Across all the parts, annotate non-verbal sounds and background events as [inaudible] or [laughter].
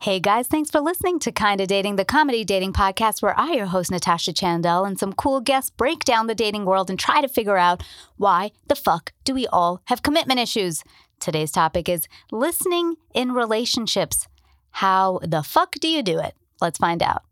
Hey guys, thanks for listening to Kinda Dating, the comedy dating podcast where I, your host Natasha Chandel, and some cool guests break down the dating world and try to figure out why the fuck do we all have commitment issues. Today's topic is listening in relationships. How the fuck do you do it? Let's find out.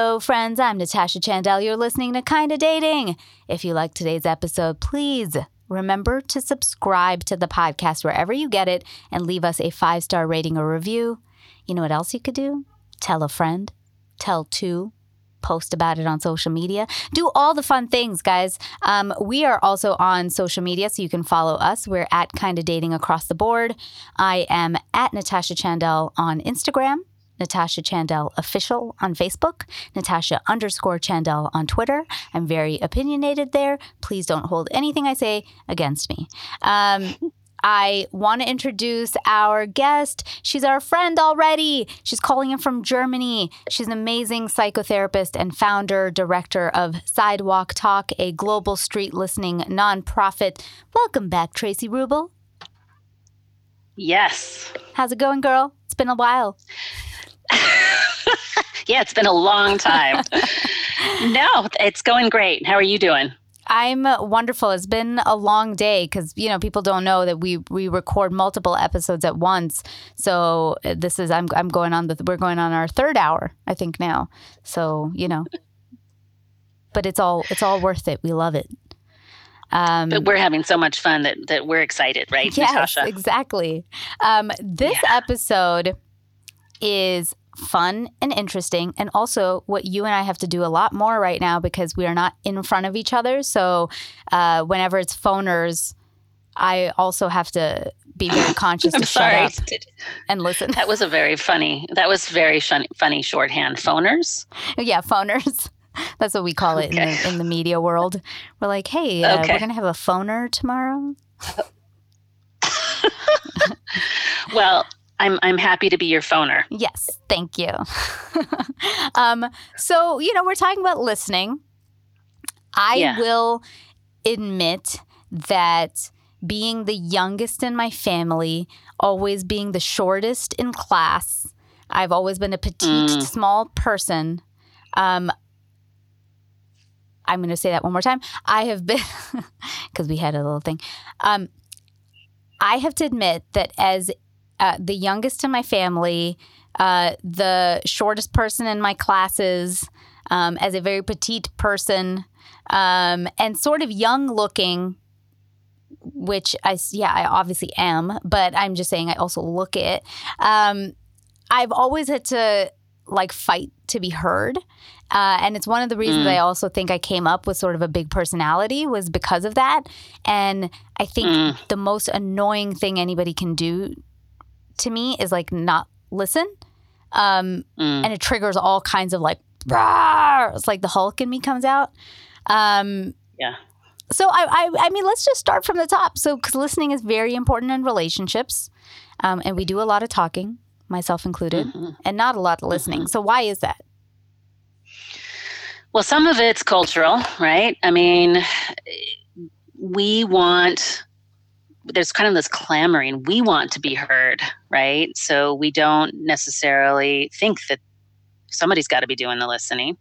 Hello, friends. I'm Natasha Chandel. You're listening to Kinda Dating. If you like today's episode, please remember to subscribe to the podcast wherever you get it and leave us a five star rating or review. You know what else you could do? Tell a friend, tell two, post about it on social media. Do all the fun things, guys. Um, we are also on social media, so you can follow us. We're at Kinda Dating across the board. I am at Natasha Chandel on Instagram. Natasha Chandel official on Facebook, Natasha underscore Chandel on Twitter. I'm very opinionated there. Please don't hold anything I say against me. Um, I want to introduce our guest. She's our friend already. She's calling in from Germany. She's an amazing psychotherapist and founder, director of Sidewalk Talk, a global street listening nonprofit. Welcome back, Traci Ruble. Yes. How's it going, girl? It's been a while. Yeah, it's been a long time. [laughs] no, it's going great. How are you doing? I'm wonderful. It's been a long day because you know people don't know that we we record multiple episodes at once. So uh, this is I'm I'm going on the we're going on our third hour I think now. So you know, but it's all it's all worth it. We love it. Um, but we're having so much fun that that we're excited, right, yes, Natasha? Exactly. Um, this yeah. episode is fun and interesting and also what you and I have to do a lot more right now because we are not in front of each other. So uh, whenever it's phoners, I also have to be very [laughs] conscious to sorry. shut up and listen. That was a very funny. That was very funny, funny shorthand. Phoners. Yeah, phoners. [laughs] That's what we call it okay. in, the, in the media world. We're like, hey, uh, okay. we're gonna have a phoner tomorrow. [laughs] well, I'm I'm happy to be your phoner. Yes, thank you. [laughs] um, so you know, we're talking about listening. I yeah. will admit that being the youngest in my family, always being the shortest in class, I've always been a petite, mm. small person. Um, I'm going to say that one more time. I have been, [laughs] because we had a little thing. Um, I have to admit that as uh, the youngest in my family, uh, the shortest person in my classes, um, as a very petite person, um, and sort of young looking, which I, yeah, I obviously am, but I'm just saying I also look it. Um, I've always had to like fight to be heard. Uh, and it's one of the reasons mm. I also think I came up with sort of a big personality was because of that. And I think mm. the most annoying thing anybody can do to me is like not listen. Um, mm. And it triggers all kinds of like, it's like the Hulk in me comes out. Um, yeah. So I, I, I mean, let's just start from the top. So, because listening is very important in relationships, um, and we do a lot of talking, myself included, mm-hmm. and not a lot of listening. Mm-hmm. So, why is that? Well, some of it's cultural, right? I mean, we want there's kind of this clamoring. We want to be heard, right? So we don't necessarily think that somebody's got to be doing the listening.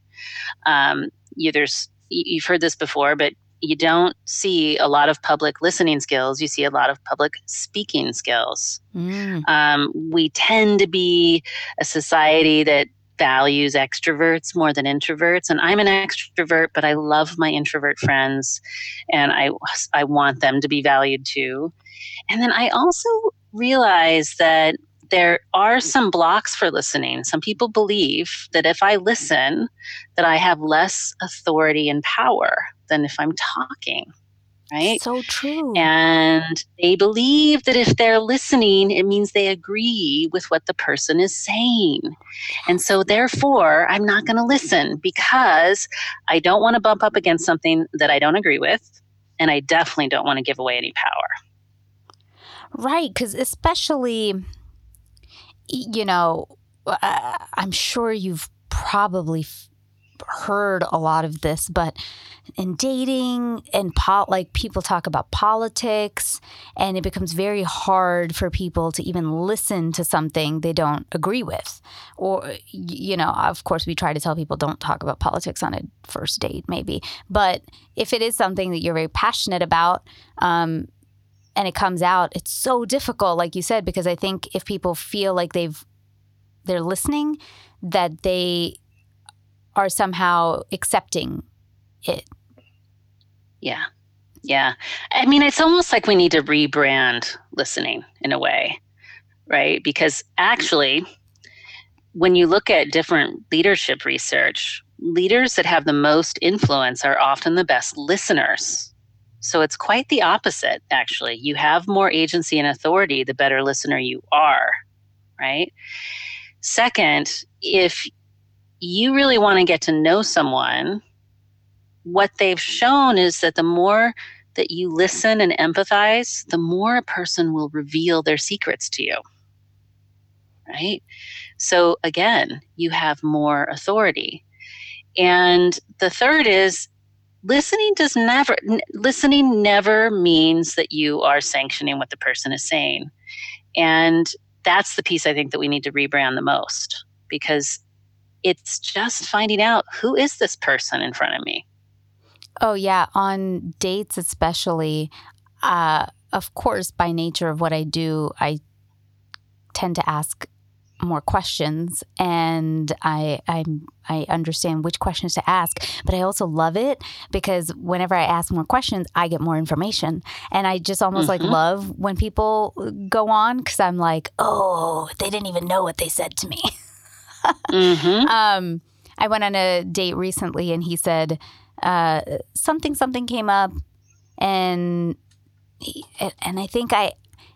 Um, you, there's you've heard this before, but you don't see a lot of public listening skills. You see a lot of public speaking skills. Mm. Um, we tend to be a society that values extroverts more than introverts and i'm an extrovert but i love my introvert friends and i i want them to be valued too. And then i also realize that there are some blocks for listening. Some people believe that if i listen that i have less authority and power than if i'm talking right? So true. And they believe that if they're listening, it means they agree with what the person is saying. And so, therefore, I'm not going to listen because I don't want to bump up against something that I don't agree with. And I definitely don't want to give away any power. Right. Because, especially, you know, uh, I'm sure you've probably heard a lot of this, but in dating and pot, like people talk about politics, and it becomes very hard for people to even listen to something they don't agree with. Or, you know, of course, we try to tell people don't talk about politics on a first date, maybe. But if it is something that you're very passionate about, um, and it comes out, it's so difficult, like you said, because I think if people feel like they've they're listening, that they are somehow accepting it. Yeah. Yeah. I mean, it's almost like we need to rebrand listening in a way, right? Because actually, when you look at different leadership research, leaders that have the most influence are often the best listeners. So it's quite the opposite, actually. You have more agency and authority the better listener you are, right? Second, if you really want to get to know someone, what they've shown is that the more that you listen and empathize, the more a person will reveal their secrets to you. Right? So again, you have more authority. And the third is listening does never n- listening never means that you are sanctioning what the person is saying. And that's the piece I think that we need to rebrand the most because it's just finding out who is this person in front of me. Oh yeah, on dates especially. Uh, of course, by nature of what I do, I tend to ask more questions, and I I I understand which questions to ask. But I also love it because whenever I ask more questions, I get more information, and I just almost mm-hmm. like love when people go on because I'm like, oh, they didn't even know what they said to me. [laughs] mm-hmm. [laughs] um, I went on a date recently, and he said uh, something something came up, and he, and I think I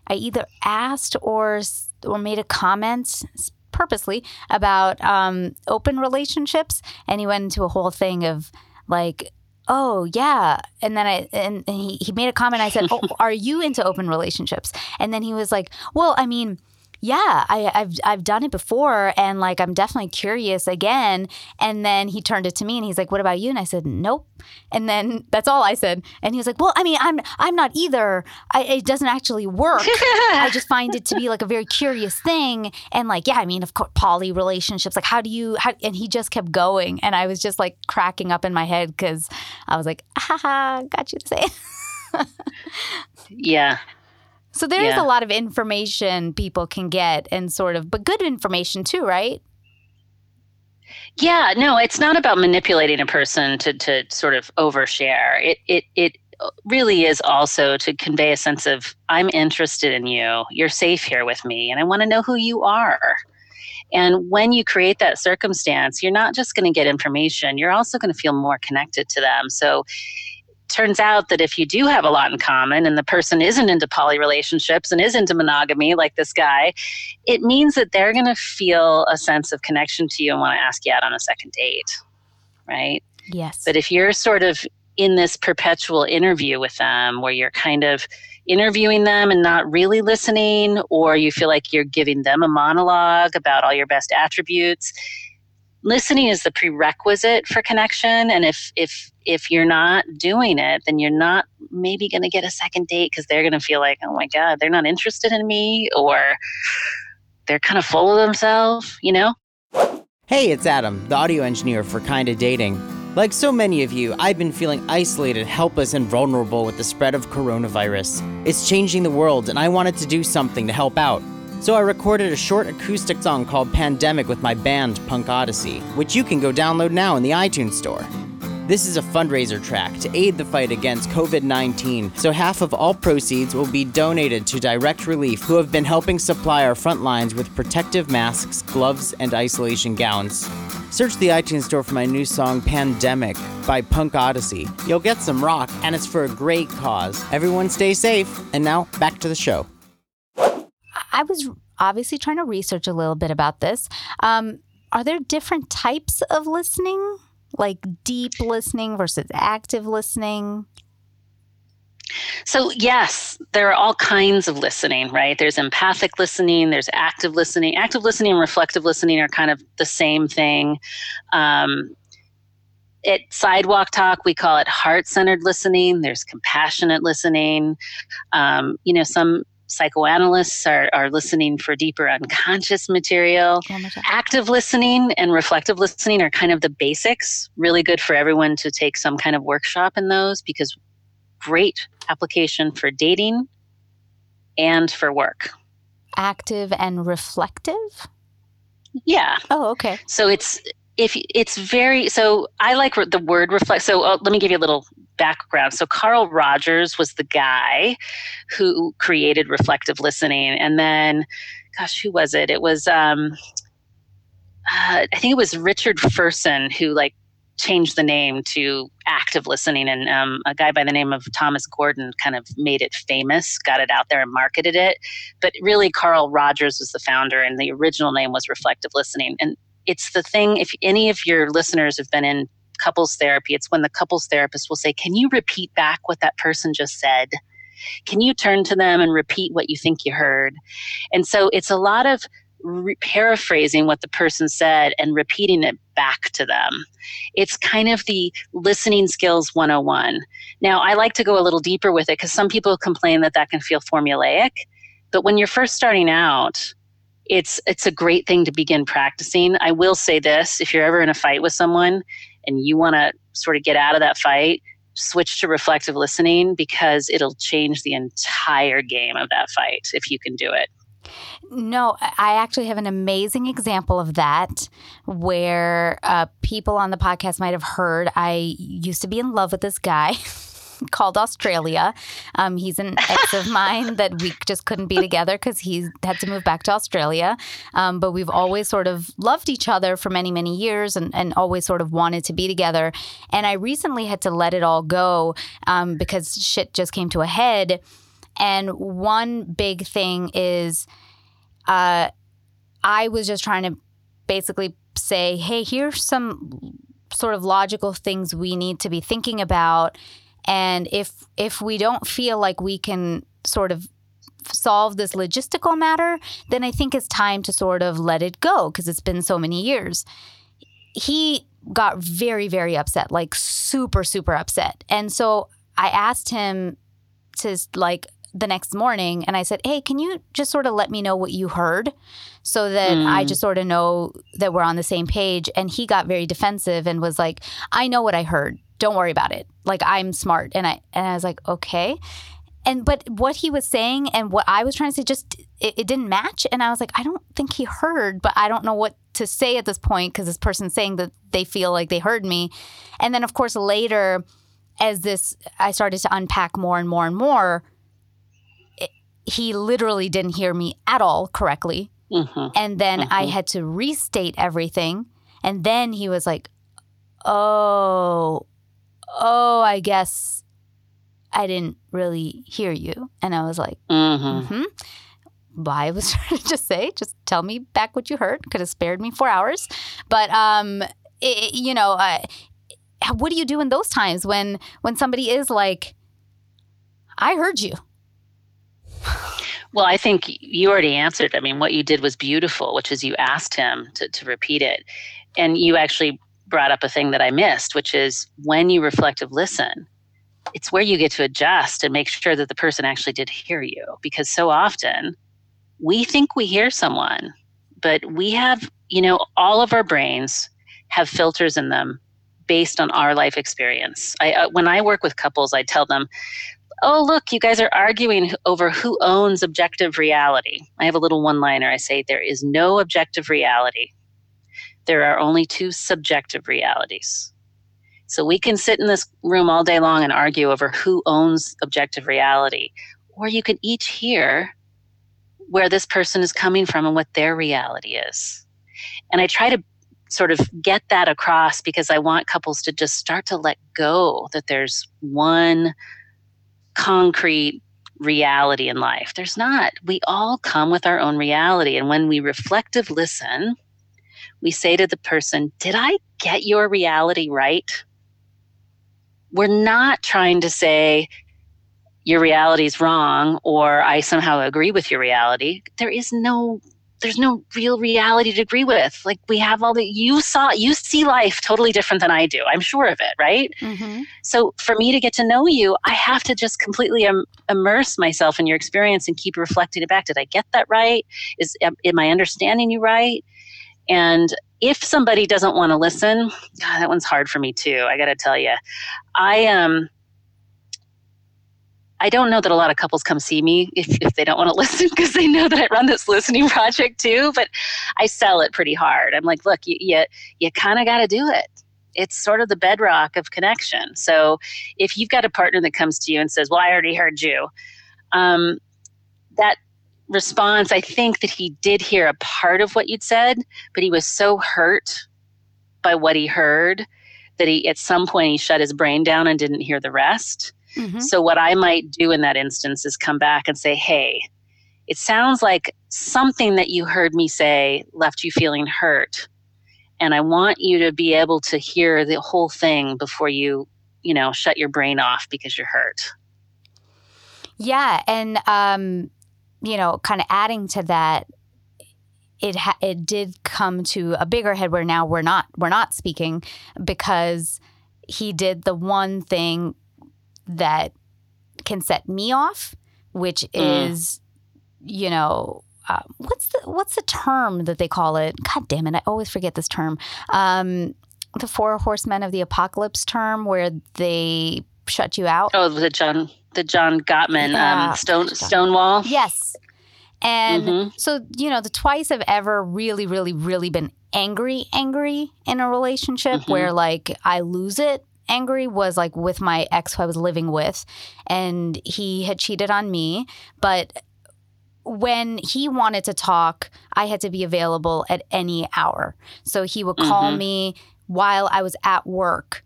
I either asked or or made a comment purposely about um, open relationships, and he went into a whole thing of like oh yeah. And then i and, and he, he made a comment. I said oh [laughs] are you into open relationships? And then he was like well i mean yeah, I, have I've done it before, and like I'm definitely curious again. And then he turned it to me, and he's like, "What about you?" And I said, "Nope." And then [laughs] that's all I said. And he was like, "Well, I mean, I'm I'm not either. I, it doesn't actually work. I just find it to be like a very curious thing. And like, yeah, I mean, of course, poly relationships. Like, how do you? How, and he just kept going, and I was just like cracking up in my head because I was like, ah, "Ha got you say." [laughs] yeah so there's yeah. a lot of information people can get and sort of, but good information too, right? Yeah, no, it's not about manipulating a person to, to sort of overshare. It, it, it really is also to convey a sense of, I'm interested in you. You're safe here with me, and I want to know who you are. And when you create that circumstance, you're not just going to get information, you're also going to feel more connected to them. So turns out that if you do have a lot in common and the person isn't into poly relationships and is into monogamy like this guy, it means that they're going to feel a sense of connection to you and want to ask you out on a second date. Right? Yes. But if you're sort of in this perpetual interview with them where you're kind of interviewing them and not really listening, or you feel like you're giving them a monologue about all your best attributes, listening is the prerequisite for connection and if if if you're not doing it then you're not maybe going to get a second date because they're going to feel like oh my god they're not interested in me or they're kind of full of themselves you know hey it's adam the audio engineer for kinda dating like so many of you, I've been feeling isolated, helpless, and vulnerable with the spread of coronavirus. It's changing the world, and I wanted to do something to help out. So I recorded a short acoustic song called Pandemic with my band Punk Odyssey, which you can go download now in the iTunes Store. This is a fundraiser track to aid the fight against COVID 19, so half of all proceeds will be donated to Direct Relief, who have been helping supply our front lines with protective masks, gloves, and isolation gowns. Search the iTunes Store for my new song Pandemic by Punk Odyssey. You'll get some rock, and it's for a great cause. Everyone stay safe, and now back to the show. I was obviously trying to research a little bit about this. Um, are there different types of listening, like deep listening versus active listening? So, yes, there are all kinds of listening, right? There's empathic listening, there's active listening. Active listening and reflective listening are kind of the same thing. Um, at Sidewalk Talk, we call it heart centered listening. There's compassionate listening. Um, you know, some psychoanalysts are, are listening for deeper unconscious material. Active listening and reflective listening are kind of the basics. Really good for everyone to take some kind of workshop in those because great application for dating and for work. Active and reflective? Yeah. Oh, okay. So it's if it's very so I like the word reflect. So uh, let me give you a little background. So Carl Rogers was the guy who created reflective listening, and then, gosh, who was it? It was um, uh, I think it was Richard Farson who like changed the name to active listening and um, a guy by the name of thomas gordon kind of made it famous got it out there and marketed it but really carl rogers was the founder and the original name was reflective listening and it's the thing if any of your listeners have been in couples therapy it's when the couples therapist will say can you repeat back what that person just said? Can you turn to them and repeat what you think you heard? And so it's a lot of re- paraphrasing what the person said and repeating it back to them. It's kind of the listening skills 101 now i like to go a little deeper with it because some people complain that that can feel formulaic but when you're first starting out it's it's a great thing to begin practicing. I will say this, if you're ever in a fight with someone and you want to sort of get out of that fight, switch to reflective listening because it'll change the entire game of that fight if you can do it. No, I actually have an amazing example of that where uh, people on the podcast might have heard I used to be in love with this guy. [laughs] called Australia. Um, he's an ex of mine [laughs] that we just couldn't be together because he had to move back to Australia. Um, but we've always sort of loved each other for many, many years and, and always sort of wanted to be together. And I recently had to let it all go um, because shit just came to a head. And one big thing is uh, I was just trying to basically say, hey, here's some sort of logical things we need to be thinking about and if if we don't feel like we can sort of solve this logistical matter, then I think it's time to sort of let it go because it's been so many years. He got very very upset, like super super upset. And so I asked him to like the next morning and I said, Hey, can you just sort of let me know what you heard so that mm. I just sort of know that we're on the same page? And he got very defensive and was like, I know what I heard don't worry about it. Like I'm smart. And I and I was like, okay. And but what he was saying and what I was trying to say just it, it didn't match. And I was like, I don't think he heard, but I don't know what to say at this point because this person's saying that they feel like they heard me. And then of course later, as this I started to unpack more and more and more, he literally didn't hear me at all correctly. Mm-hmm. And then mm-hmm. I had to restate everything. And then he was like, Oh, oh, I guess I didn't really hear you. And I was like, mm-hmm. mm-hmm. I was [laughs] trying to just say, just tell me back what you heard. Could have spared me four hours. But, um, it, you know, uh, what do you do in those times when when somebody is like, I heard you? Well, I think you already answered. I mean, what you did was beautiful, which is you asked him to, to repeat it. And you actually brought up a thing that I missed, which is when you reflective listen, it's where you get to adjust and make sure that the person actually did hear you. Because so often we think we hear someone, but we have, you know, all of our brains have filters in them based on our life experience. I, uh, when I work with couples, I tell them, oh, look, you guys are arguing over who owns objective reality. I have a little one liner. I say, there is no objective reality there are only two subjective realities. So we can sit in this room all day long and argue over who owns objective reality, or you can each hear where this person is coming from and what their reality is. And I try to sort of get that across because I want couples to just start to let go that there's one concrete reality in life. There's not. We all come with our own reality. And when we reflective listen, we say to the person, Did I get your reality right? We're not trying to say, Your reality is wrong or I somehow agree with your reality. There is no there's no real reality to agree with. Like we have all the you saw you see life totally different than I do. I'm sure of it, right? Mm-hmm. So for me to get to know you, I have to just completely Im- immerse myself in your experience and keep reflecting it back. Did I get that right? Is am, am I understanding you right? And if somebody doesn't want to listen, God, that one's hard for me too. I got to tell you, I am. Um, I don't know that a lot of couples come see me if, if they don't want to [laughs] listen because they know that I run this listening [laughs] project too, but I sell it pretty hard. I'm like, look, you, you, you kind of got to do it. It's sort of the bedrock of connection. So if you've got a partner that comes to you and says, well, I already heard you, um, that response, I think that he did hear a part of what you'd said, but he was so hurt by what he heard that he at some point he shut his brain down and didn't hear the rest Mm-hmm. So, what I might do in that instance is come back and say, hey, it sounds like something that you heard me say left you feeling hurt. And I want you to be able to hear the whole thing before you, you know, shut your brain off because you're hurt. Yeah. And, um, you know, kind of adding to that, it ha- it did come to a bigger head where now we're not we're not speaking because he did the one thing that can set me off, which mm. is, you know, uh, what's the what's the term that they call it? God damn it, I always forget this term. Um, the four horsemen of the apocalypse term, where they shut you out. Oh, the John the John Gottman yeah. um, Stone Stonewall. Yes, and mm-hmm. so you know the twice I've ever really, really, really been angry, angry in a relationship mm-hmm. where like I lose it angry was like with my ex who I was living with, and he had cheated on me. But when he wanted to talk, I had to be available at any hour. So he would call mm-hmm. me while I was at work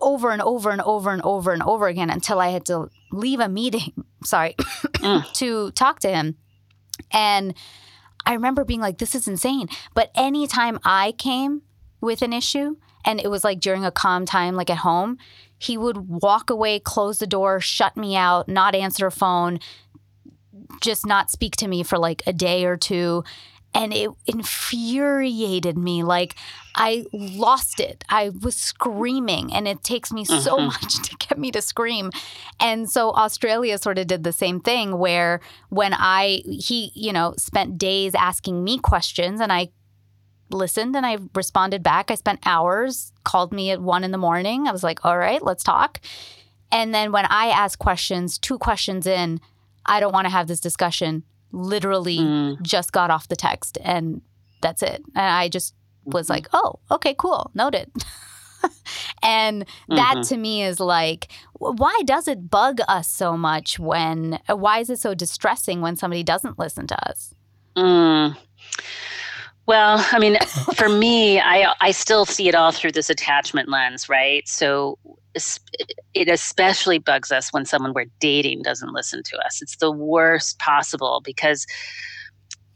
over and over and over and over and over again until I had to leave a meeting, [laughs] sorry, mm. [coughs] to talk to him. And I remember being like, this is insane. But anytime I came with an issue, and it was like during a calm time, like at home, he would walk away, close the door, shut me out, not answer a phone, just not speak to me for like a day or two. And it infuriated me. Like I lost it. I was screaming, and it takes me so mm-hmm. much to get me to scream. And so Australia sort of did the same thing where when I, he, you know, spent days asking me questions and I listened and I responded back. I spent hours, called me at one in the morning. I was like, all right, let's talk. And then when I asked questions, two questions in, I don't want to have this discussion, literally mm. just got off the text and that's it. And I just was mm-hmm. like, oh, okay, cool, noted. [laughs] and that mm-hmm. to me is like, why does it bug us so much when, why is it so distressing when somebody doesn't listen to us? Mm. Well, I mean, [laughs] for me, I I still see it all through this attachment lens, right? So it especially bugs us when someone we're dating doesn't listen to us. It's the worst possible because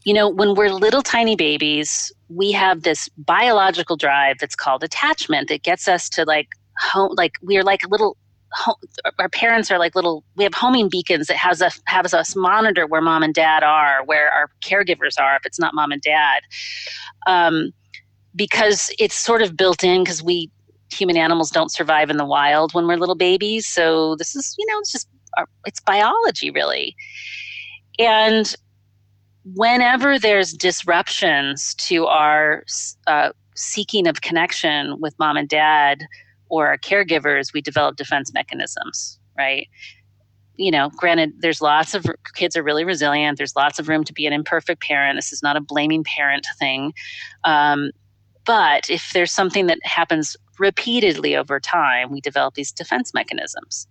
you know, when we're little tiny babies, we have this biological drive that's called attachment that gets us to like home like we're like little our parents are like little we have homing beacons that has us has us monitor where mom and dad are where our caregivers are if it's not mom and dad. Um, because it's sort of built in because we human animals don't survive in the wild when we're little babies. So this is you know it's just our, it's biology really. And whenever there's disruptions to our uh, seeking of connection with mom and dad or our caregivers, we develop defense mechanisms, right? You know, granted, there's lots of kids are really resilient. There's lots of room to be an imperfect parent. This is not a blaming parent thing. Um, but if there's something that happens repeatedly over time, we develop these defense mechanisms.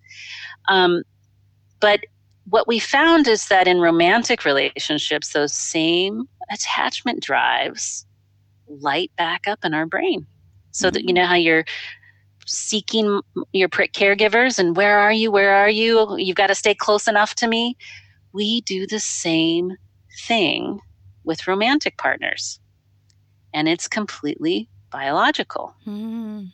Um, but what we found is that in romantic relationships, those same attachment drives light back up in our brain. So that you mm-hmm. know how you're seeking your caregivers and where are you? Where are you? You've got to stay close enough to me. We do the same thing with romantic partners, and it's completely biological. Mm.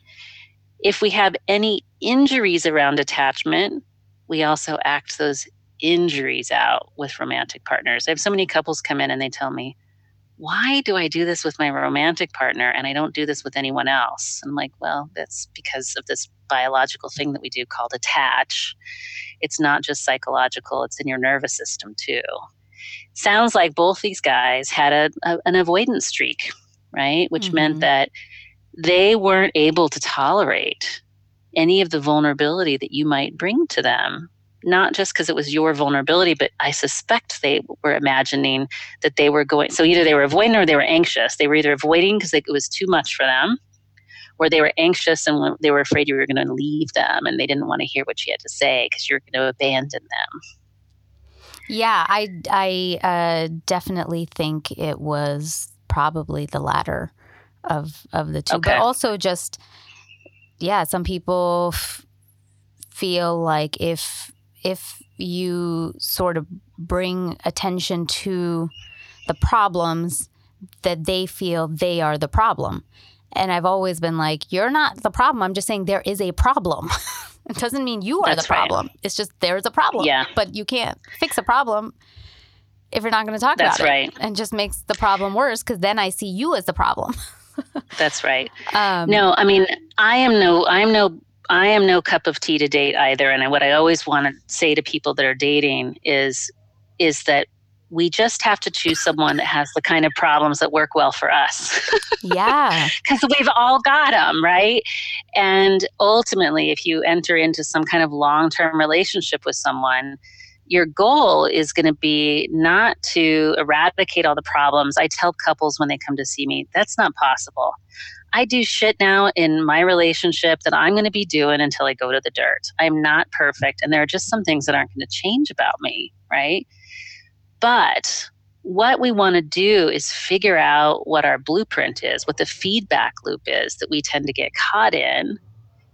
If we have any injuries around attachment, we also act those injuries out with romantic partners. I have so many couples come in and they tell me, why do I do this with my romantic partner and I don't do this with anyone else? I'm like, well, that's because of this biological thing that we do called attach. It's not just psychological, it's in your nervous system too. Sounds like both these guys had a, a an avoidance streak, right? Which mm-hmm. meant that they weren't able to tolerate any of the vulnerability that you might bring to them not just because it was your vulnerability, but I suspect they were imagining that they were going. So either they were avoiding or they were anxious. They were either avoiding because it was too much for them, or they were anxious and they were afraid you were going to leave them and they didn't want to hear what you had to say because you're going to abandon them. Yeah, I I uh, definitely think it was probably the latter of of the two, okay. but also just yeah, some people f- feel like if if you sort of bring attention to the problems that they feel they are the problem. And I've always been like, you're not the problem. I'm just saying there is a problem. [laughs] it doesn't mean you are That's the problem. Right. It's just there's a problem. Yeah. But you can't fix a problem if you're not going to talk about it. That's about right. it. And just makes the problem worse because then I see you as the problem. [laughs] That's right. Um, no, I mean, I am no, I am no I am no cup of tea to date either. And what I always want to say to people that are dating is, is that we just have to choose someone that has the kind of problems that work well for us. [laughs] yeah. Because we've all got them, right? And ultimately, if you enter into some kind of long term relationship with someone, your goal is going to be not to eradicate all the problems. I tell couples when they come to see me, that's not possible. I do shit now in my relationship that I'm going to be doing until I go to the dirt. I'm not perfect. And there are just some things that aren't going to change about me, right? But what we want to do is figure out what our blueprint is, what the feedback loop is that we tend to get caught in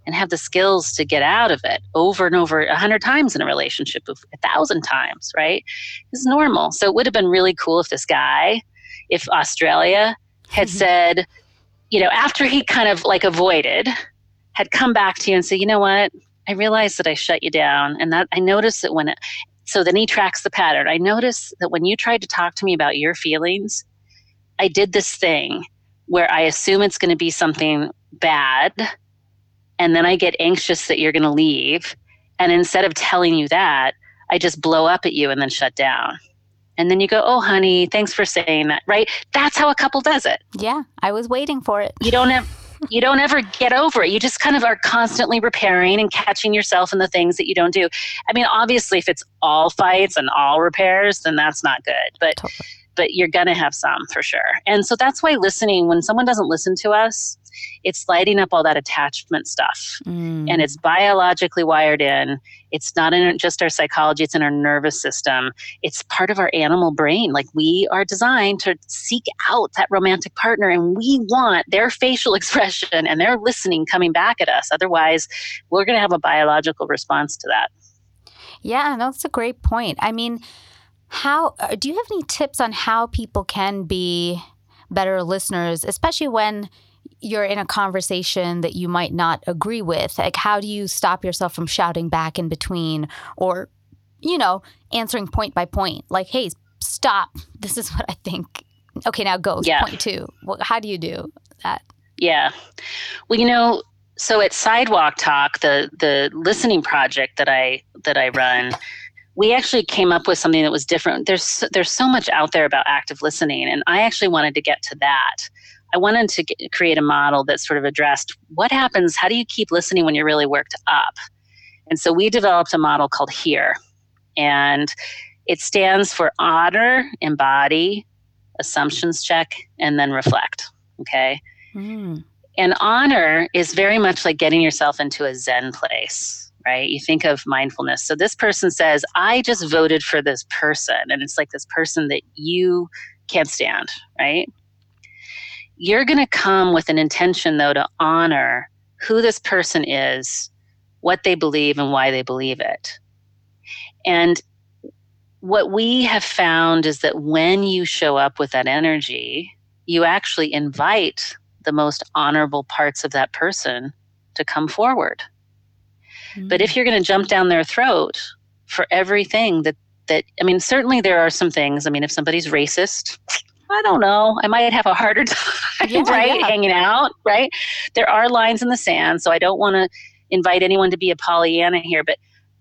and have the skills to get out of it over and over a hundred times in a relationship, a thousand times, right? It's normal. So it would have been really cool if this guy, if Australia had mm-hmm. [laughs] said, you know, after he kind of like avoided, had come back to you and said, you know what? I realized that I shut you down and that I noticed that when it, so then he tracks the pattern. I noticed that when you tried to talk to me about your feelings, I did this thing where I assume it's going to be something bad. And then I get anxious that you're going to leave. And instead of telling you that, I just blow up at you and then shut down and then you go, "Oh, honey, thanks for saying that." Right? That's how a couple does it. Yeah, I was waiting for it. You don't have [laughs] you don't ever get over it. You just kind of are constantly repairing and catching yourself in the things that you don't do. I mean, obviously, if it's all fights and all repairs, then that's not good. But totally. but you're gonna have some for sure. And so that's why listening when someone doesn't listen to us, it's lighting up all that attachment stuff. Mm. And it's biologically wired in. It's not in just our psychology, it's in our nervous system. It's part of our animal brain. Like we are designed to seek out that romantic partner and we want their facial [laughs] expression and their listening coming back at us. Otherwise, we're going to have a biological response to that. Yeah, that's a great point. I mean, how uh, do you have any tips on how people can be better listeners, especially when you're in a conversation that you might not agree with like how do you stop yourself from shouting back in between or you know answering point by point? Like hey stop. [laughs] This is what i think. Okay now go. Yeah. point two. How do you do that? Yeah. Well you know so at sidewalk talk the the listening project that i that i run we actually came up with something that was different. There's there's so much out there about active listening and i actually wanted to get to that I wanted to get, create a model that sort of addressed what happens, how do you keep listening when you're really worked up? And so we developed a model called HEAR. And it stands for honor, embody, assumptions check, and then reflect. Okay. Mm. And honor is very much like getting yourself into a Zen place, right? You think of mindfulness. So this person says, I just voted for this person. And it's like this person that you can't stand, right? You're going to come with an intention, though, to honor who this person is, what they believe, and why they believe it. And what we have found is that when you show up with that energy, you actually invite the most honorable parts of that person to come forward. Mm-hmm. But if mm. you're going to jump down their throat for everything that that I mean certainly there are some things I mean if somebody's racist I don't know. I might have a harder [laughs] time, Yeah, right? yeah. Hanging out, right? There are lines in the sand. So I don't want to invite anyone to be a Pollyanna here, but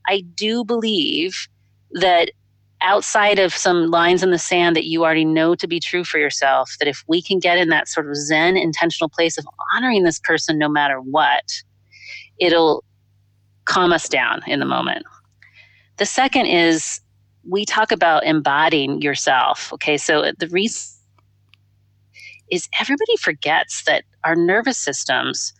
I do believe that outside of some lines in the sand that you already know to be true for yourself, that if we can get in that sort of Zen intentional place of honoring this person no matter what, it'll calm us down in the moment. The second is we talk about embodying yourself. Okay, so uh, the reason is everybody forgets that our nervous systems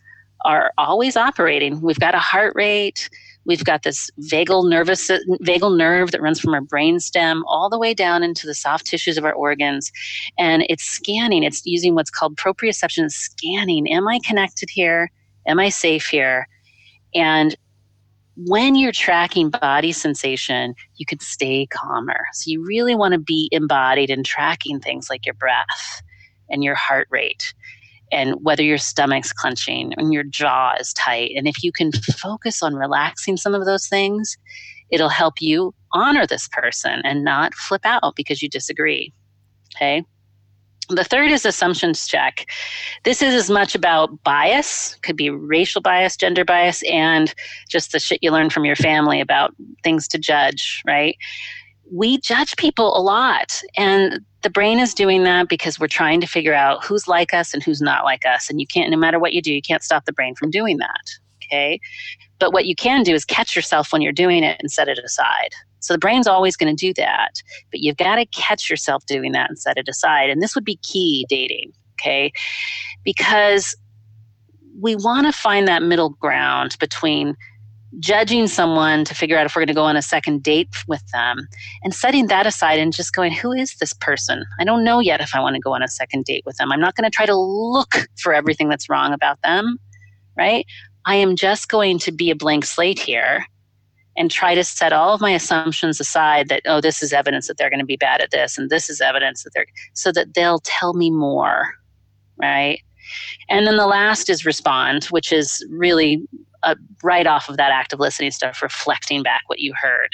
are always operating. We've got a heart rate, we've got this vagal nervous vagal nerve that runs from our brainstem all the way down into the soft tissues of our organs. And it's scanning. It's using what's called proprioception scanning. Am i connected here? Am i safe here? And when you're tracking body sensation, you can stay calmer. So you really want to be embodied in tracking things like your breath and your heart rate and whether your stomach's clenching and your jaw is tight. And if you can focus on relaxing some of those things, it'll help you honor this person and not flip out because you disagree. Okay. The third is assumptions check. This is as much about bias, could be racial bias, gender bias, and just the shit you learn from your family about things to judge, right? We judge people a lot. And the brain is doing that because we're trying to figure out who's like us and who's not like us. And you can't, no matter what you do, you can't stop the brain from doing that. Okay. But what you can do is catch yourself when you're doing it and set it aside. So the brain's always going to do that, but you've got to catch yourself doing that and set it aside. And this would be key dating, okay? Because we want to find that middle ground between judging someone to figure out if we're going to go on a second date with them and setting that aside and just going, who is this person? I don't know yet if I want to go on a second date with them. I'm not going to try to look for everything that's wrong about them, right? I am just going to be a blank slate here and try to set all of my assumptions aside that oh this is evidence that they're going to be bad at this and this is evidence that they're so that they'll tell me more right and then the last is respond which is really uh, right off of that active listening stuff reflecting back what you heard.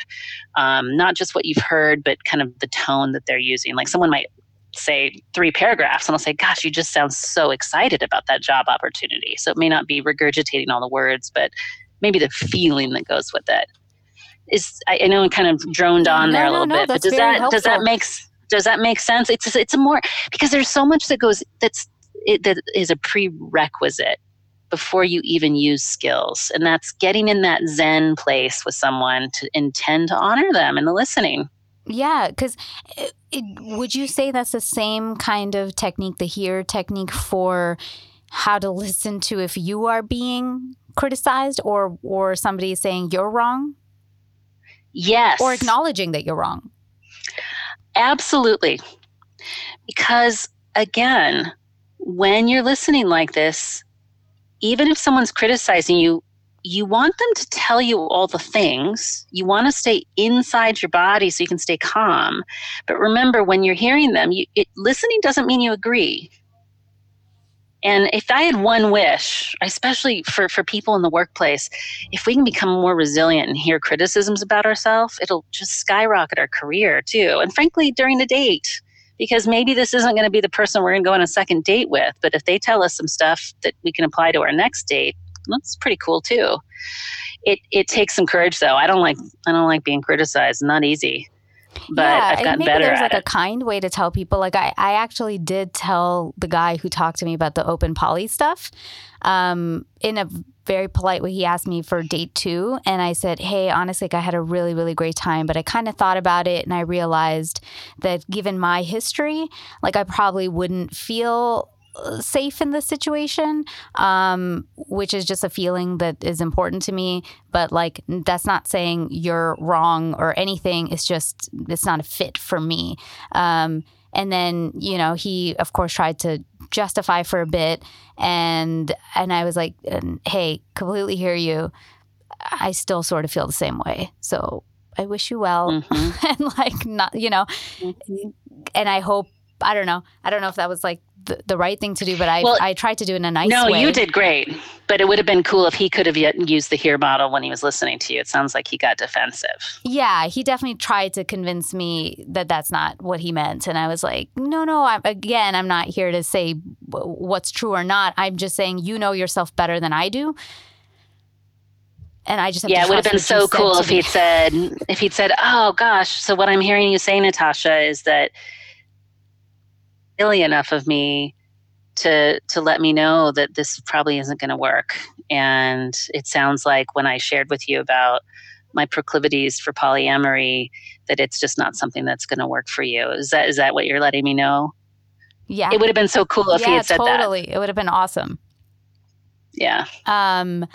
Um, not just what you've heard but kind of the tone that they're using. Like someone might say three paragraphs and i'll say gosh you just sound so excited about that job opportunity. So it may not be regurgitating all the words but maybe the feeling that goes with it. Is I, I know I kind of droned on No, there a little no, bit, but does that does that make does that make sense? It's it's a more because there's so much that goes that's it, that is a prerequisite before you even use skills, and that's getting in that Zen place with someone to intend to honor them in the listening. Yeah, because eh, would you say that's the same kind of technique, the HEAR technique for how to listen to if you are being criticized or or somebody saying you're wrong Yes, or acknowledging that you're wrong? Absolutely. Because again, when you're listening like this, even if someone's criticizing you, you want them to tell you all the things. You want to stay inside your body so you can stay calm. But remember, when you're hearing them, you, it, listening doesn't mean you agree. And if I had one wish, especially for, for people in the workplace, if we can become more resilient and hear criticisms about ourselves, it'll just skyrocket our career too. And frankly, during the date, because maybe this isn't going to be the person we're going to go on a second date with, but if they tell us some stuff that we can apply to our next date, that's pretty cool too. It it takes some courage though. I don't like I don't like being criticized. Not easy. But yeah, I've gotten maybe better there's like it. a kind way to tell people. Like I, I actually did tell the guy who talked to me about the open poly stuff. Um, in a very polite way, he asked me for date two, and I said, "Hey, honestly, like, I had a really, really great time, but I kind of thought about it, and I realized that given my history, like I probably wouldn't feel." Safe in this situation um which is just a feeling that is important to me. But like that's not saying you're wrong or anything. It's just it's not a fit for me. Um and then you know he of course tried to justify for a bit. And and i was like hey completely hear you. I still sort of feel the same way. So i wish you well. Mhm. [laughs] and like not you know Mhm. and i hope I don't know. I don't know if that was like the, the right thing to do, but I Well, I tried to do it in a nice no, way. No, you did great. But it would have been cool if he could have yet used the HEAR model when he was listening to you. It sounds like he got defensive. Yeah, he definitely tried to convince me that that's not what he meant, and I was like, no, no. I'm, again, I'm not here to say what's true or not. I'm just saying you know yourself better than I do. And I just have yeah, it would have been so cool if he'd said if he'd said, "Oh gosh, so what I'm hearing you say, Natasha, is that silly enough of me to to let me know that this probably isn't going to work." And it sounds like when I shared with you about my proclivities for polyamory, that it's just not something that's going to work for you. Is that is that what you're letting me know? Yeah, It would have been so cool if he yeah, had said that. totally. It would have been awesome. Yeah. Um,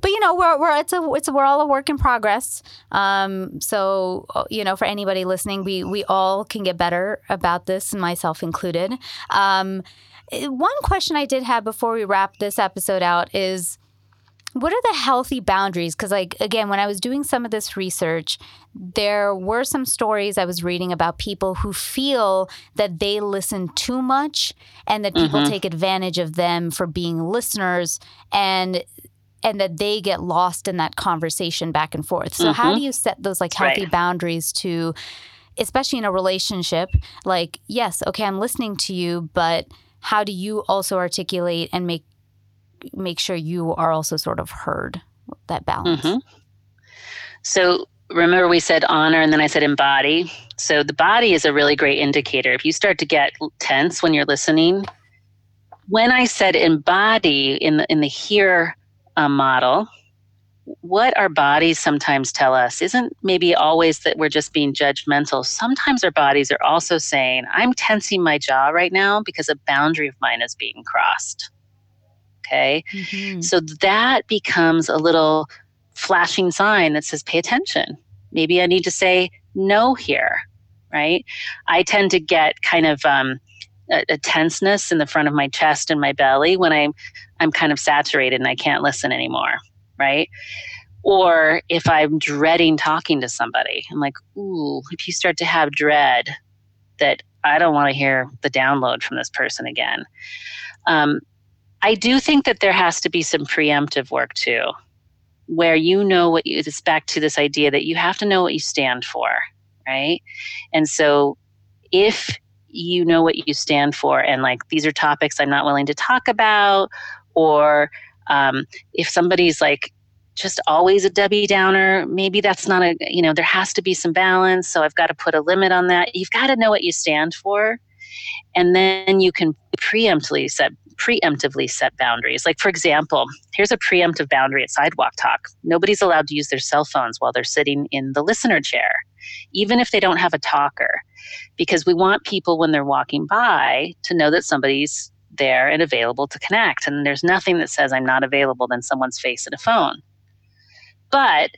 but you know, we're we're it's a it's a, we're all a work in progress. Um, so uh, you know, for anybody listening, we we all can get better about this, myself included. Um, one question I did have before we wrap this episode out is. What are the healthy boundaries? Because, like, again, when I was doing some of this research, there were some stories I was reading about people who feel that they listen too much and that people Mhm. take advantage of them for being listeners and and that they get lost in that conversation back and forth. So how Mhm. do you set those like That's right. healthy boundaries to especially in a relationship like yes, okay, I'm listening to you, but how do you also articulate and make make sure you are also sort of heard that balance? Mhm. So remember, we said honor and then I said embody. So the body is a really great indicator. If you start to get tense when you're listening, when I said embody in the in the HEAR uh, model, what our bodies sometimes tell us isn't maybe always that we're just being judgmental. Sometimes our bodies are also saying, "I'm tensing my jaw right now because a boundary of mine is being crossed." Okay. Mhm. So that becomes a little flashing sign that says, pay attention. Maybe I need to say no here, right? I tend to get kind of um, a, a tenseness in the front of my chest and my belly when I'm, I'm kind of saturated and I can't listen anymore, right? Or if I'm dreading talking to somebody, I'm like, ooh, if you start to have dread that I don't want to hear the download from this person again. Um, I do think that there has to be some preemptive work too, where you know what you, it's back to this idea that you have to know what you stand for, right? And so if you know what you stand for and like these are topics I'm not willing to talk about, or um, if somebody's like just always a Debbie Downer, maybe that's not a, you know, there has to be some balance. So I've got to put a limit on that. You've got to know what you stand for. And then you can preemptively set preemptively set boundaries. Like for example, here's a preemptive boundary at sidewalk talk. Nobody's allowed to use their cell phones while they're sitting in the listener chair, even if they don't have a talker, because we want people when they're walking by to know that somebody's there and available to connect. And there's nothing that says I'm not available than someone's face and a phone. But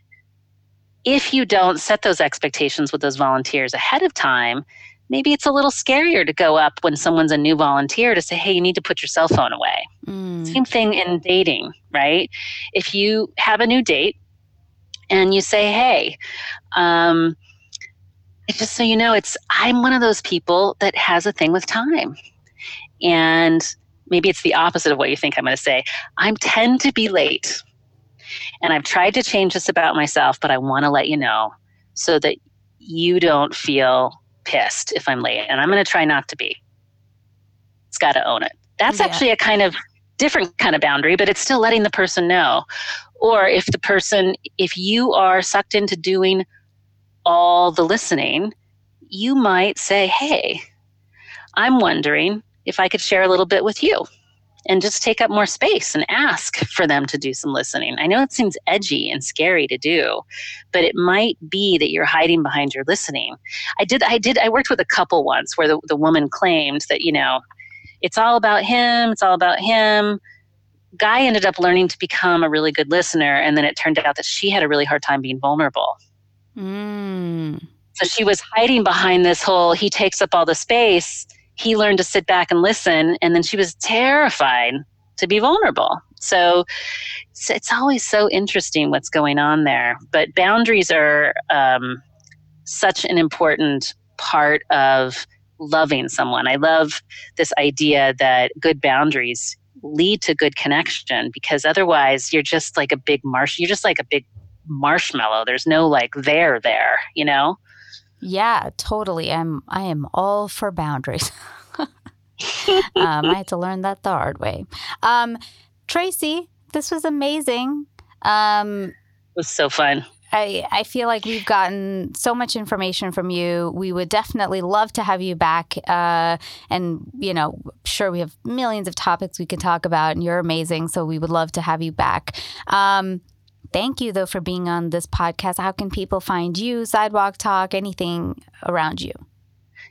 if you don't set those expectations with those volunteers ahead of time, maybe it's a little scarier to go up when someone's a new volunteer to say, hey, you need to put your cell phone away. Mm. Same thing in dating, right? If you have a new date and you say, hey, um, just so you know, it's I'm one of those people that has a thing with time. And maybe it's the opposite of what you think I'm going to say. I tend to be late. And I've tried to change this about myself, but I want to let you know so that you don't feel pissed if I'm late. And I'm going to try not to be. It's got to own it. That's Yeah. actually a kind of different kind of boundary, but it's still letting the person know. Or if the person, if you are sucked into doing all the listening, you might say, Hey, I'm wondering if I could share a little bit with you and just take up more space and ask for them to do some listening. I know it seems edgy and scary to do, but it might be that you're hiding behind your listening. I did, I did, I worked with a couple once where the, the woman claimed that, you know, it's all about him, it's all about him. Guy ended up learning to become a really good listener, and then it turned out that she had a really hard time being vulnerable. Mm. So she was hiding behind this whole he takes up all the space. He learned to sit back and listen, and then she was terrified to be vulnerable. So it's, always so interesting what's going on there. But boundaries are um, such an important part of loving someone. I love this idea that good boundaries lead to good connection because otherwise you're just like a big marsh you're just like a big marshmallow. There's no like there there, you know? Yeah, totally. I'm I am all for boundaries. [laughs] um, I had to learn that the hard way. Um, Traci, this was amazing. Um, it was so fun. I, I feel like we've gotten so much information from you. We would definitely love to have you back. Uh, and, you know, sure, we have millions of topics we can talk about, and you're amazing. So we would love to have you back. Um, thank you, though, for being on this podcast. How can people find you, Sidewalk Talk, anything around you?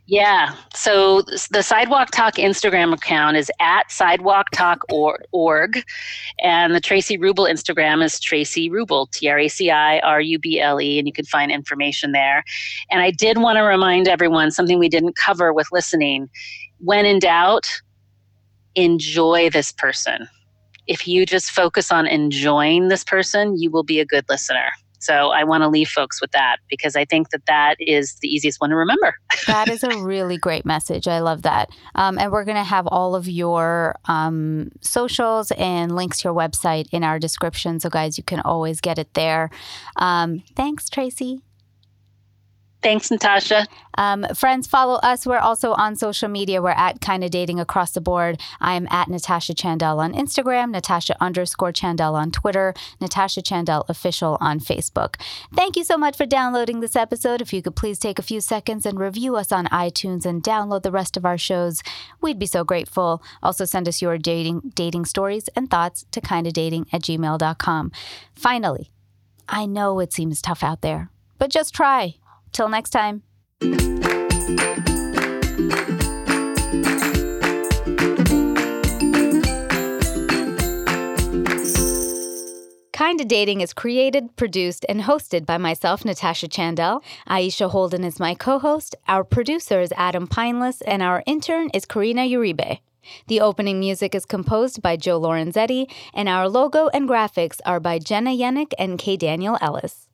Yeah. So the Sidewalk Talk Instagram account is at sidewalktalk.org. And the Traci Ruble Instagram is Traci Ruble, T R A C I R U B L E. And you can find information there. And I did want to remind everyone something we didn't cover with listening. When in doubt, enjoy this person. If you just focus on enjoying this person, you will be a good listener. So I want to leave folks with that because I think that that is the easiest one to remember. [laughs] that is a really great message. I love that. Um, and we're going to have all of your um, socials and links to your website in our description. So, guys, you can always get it there. Um, thanks, Traci. Thanks, Natasha. Um, friends, follow us. We're also on social media. We're at Kinda Dating across the board. I am at Natasha Chandel on Instagram, Natasha underscore Chandel on Twitter, Natasha Chandel official on Facebook. Thank you so much for downloading this episode. If you could please take a few seconds and review us on iTunes and download the rest of our shows, we'd be so grateful. Also, send us your dating dating stories and thoughts to kindadating at gmail.com. Finally, I know it seems tough out there, but just try. Till next time. Kinda Dating is created, produced, and hosted by myself, Natasha Chandel. Aisha Holden is my co host. Our producer is Adam Pineless, and our intern is Karina Uribe. The opening music is composed by Joe Lorenzetti, and our logo and graphics are by Jenna Yannick and K. Daniel Ellis.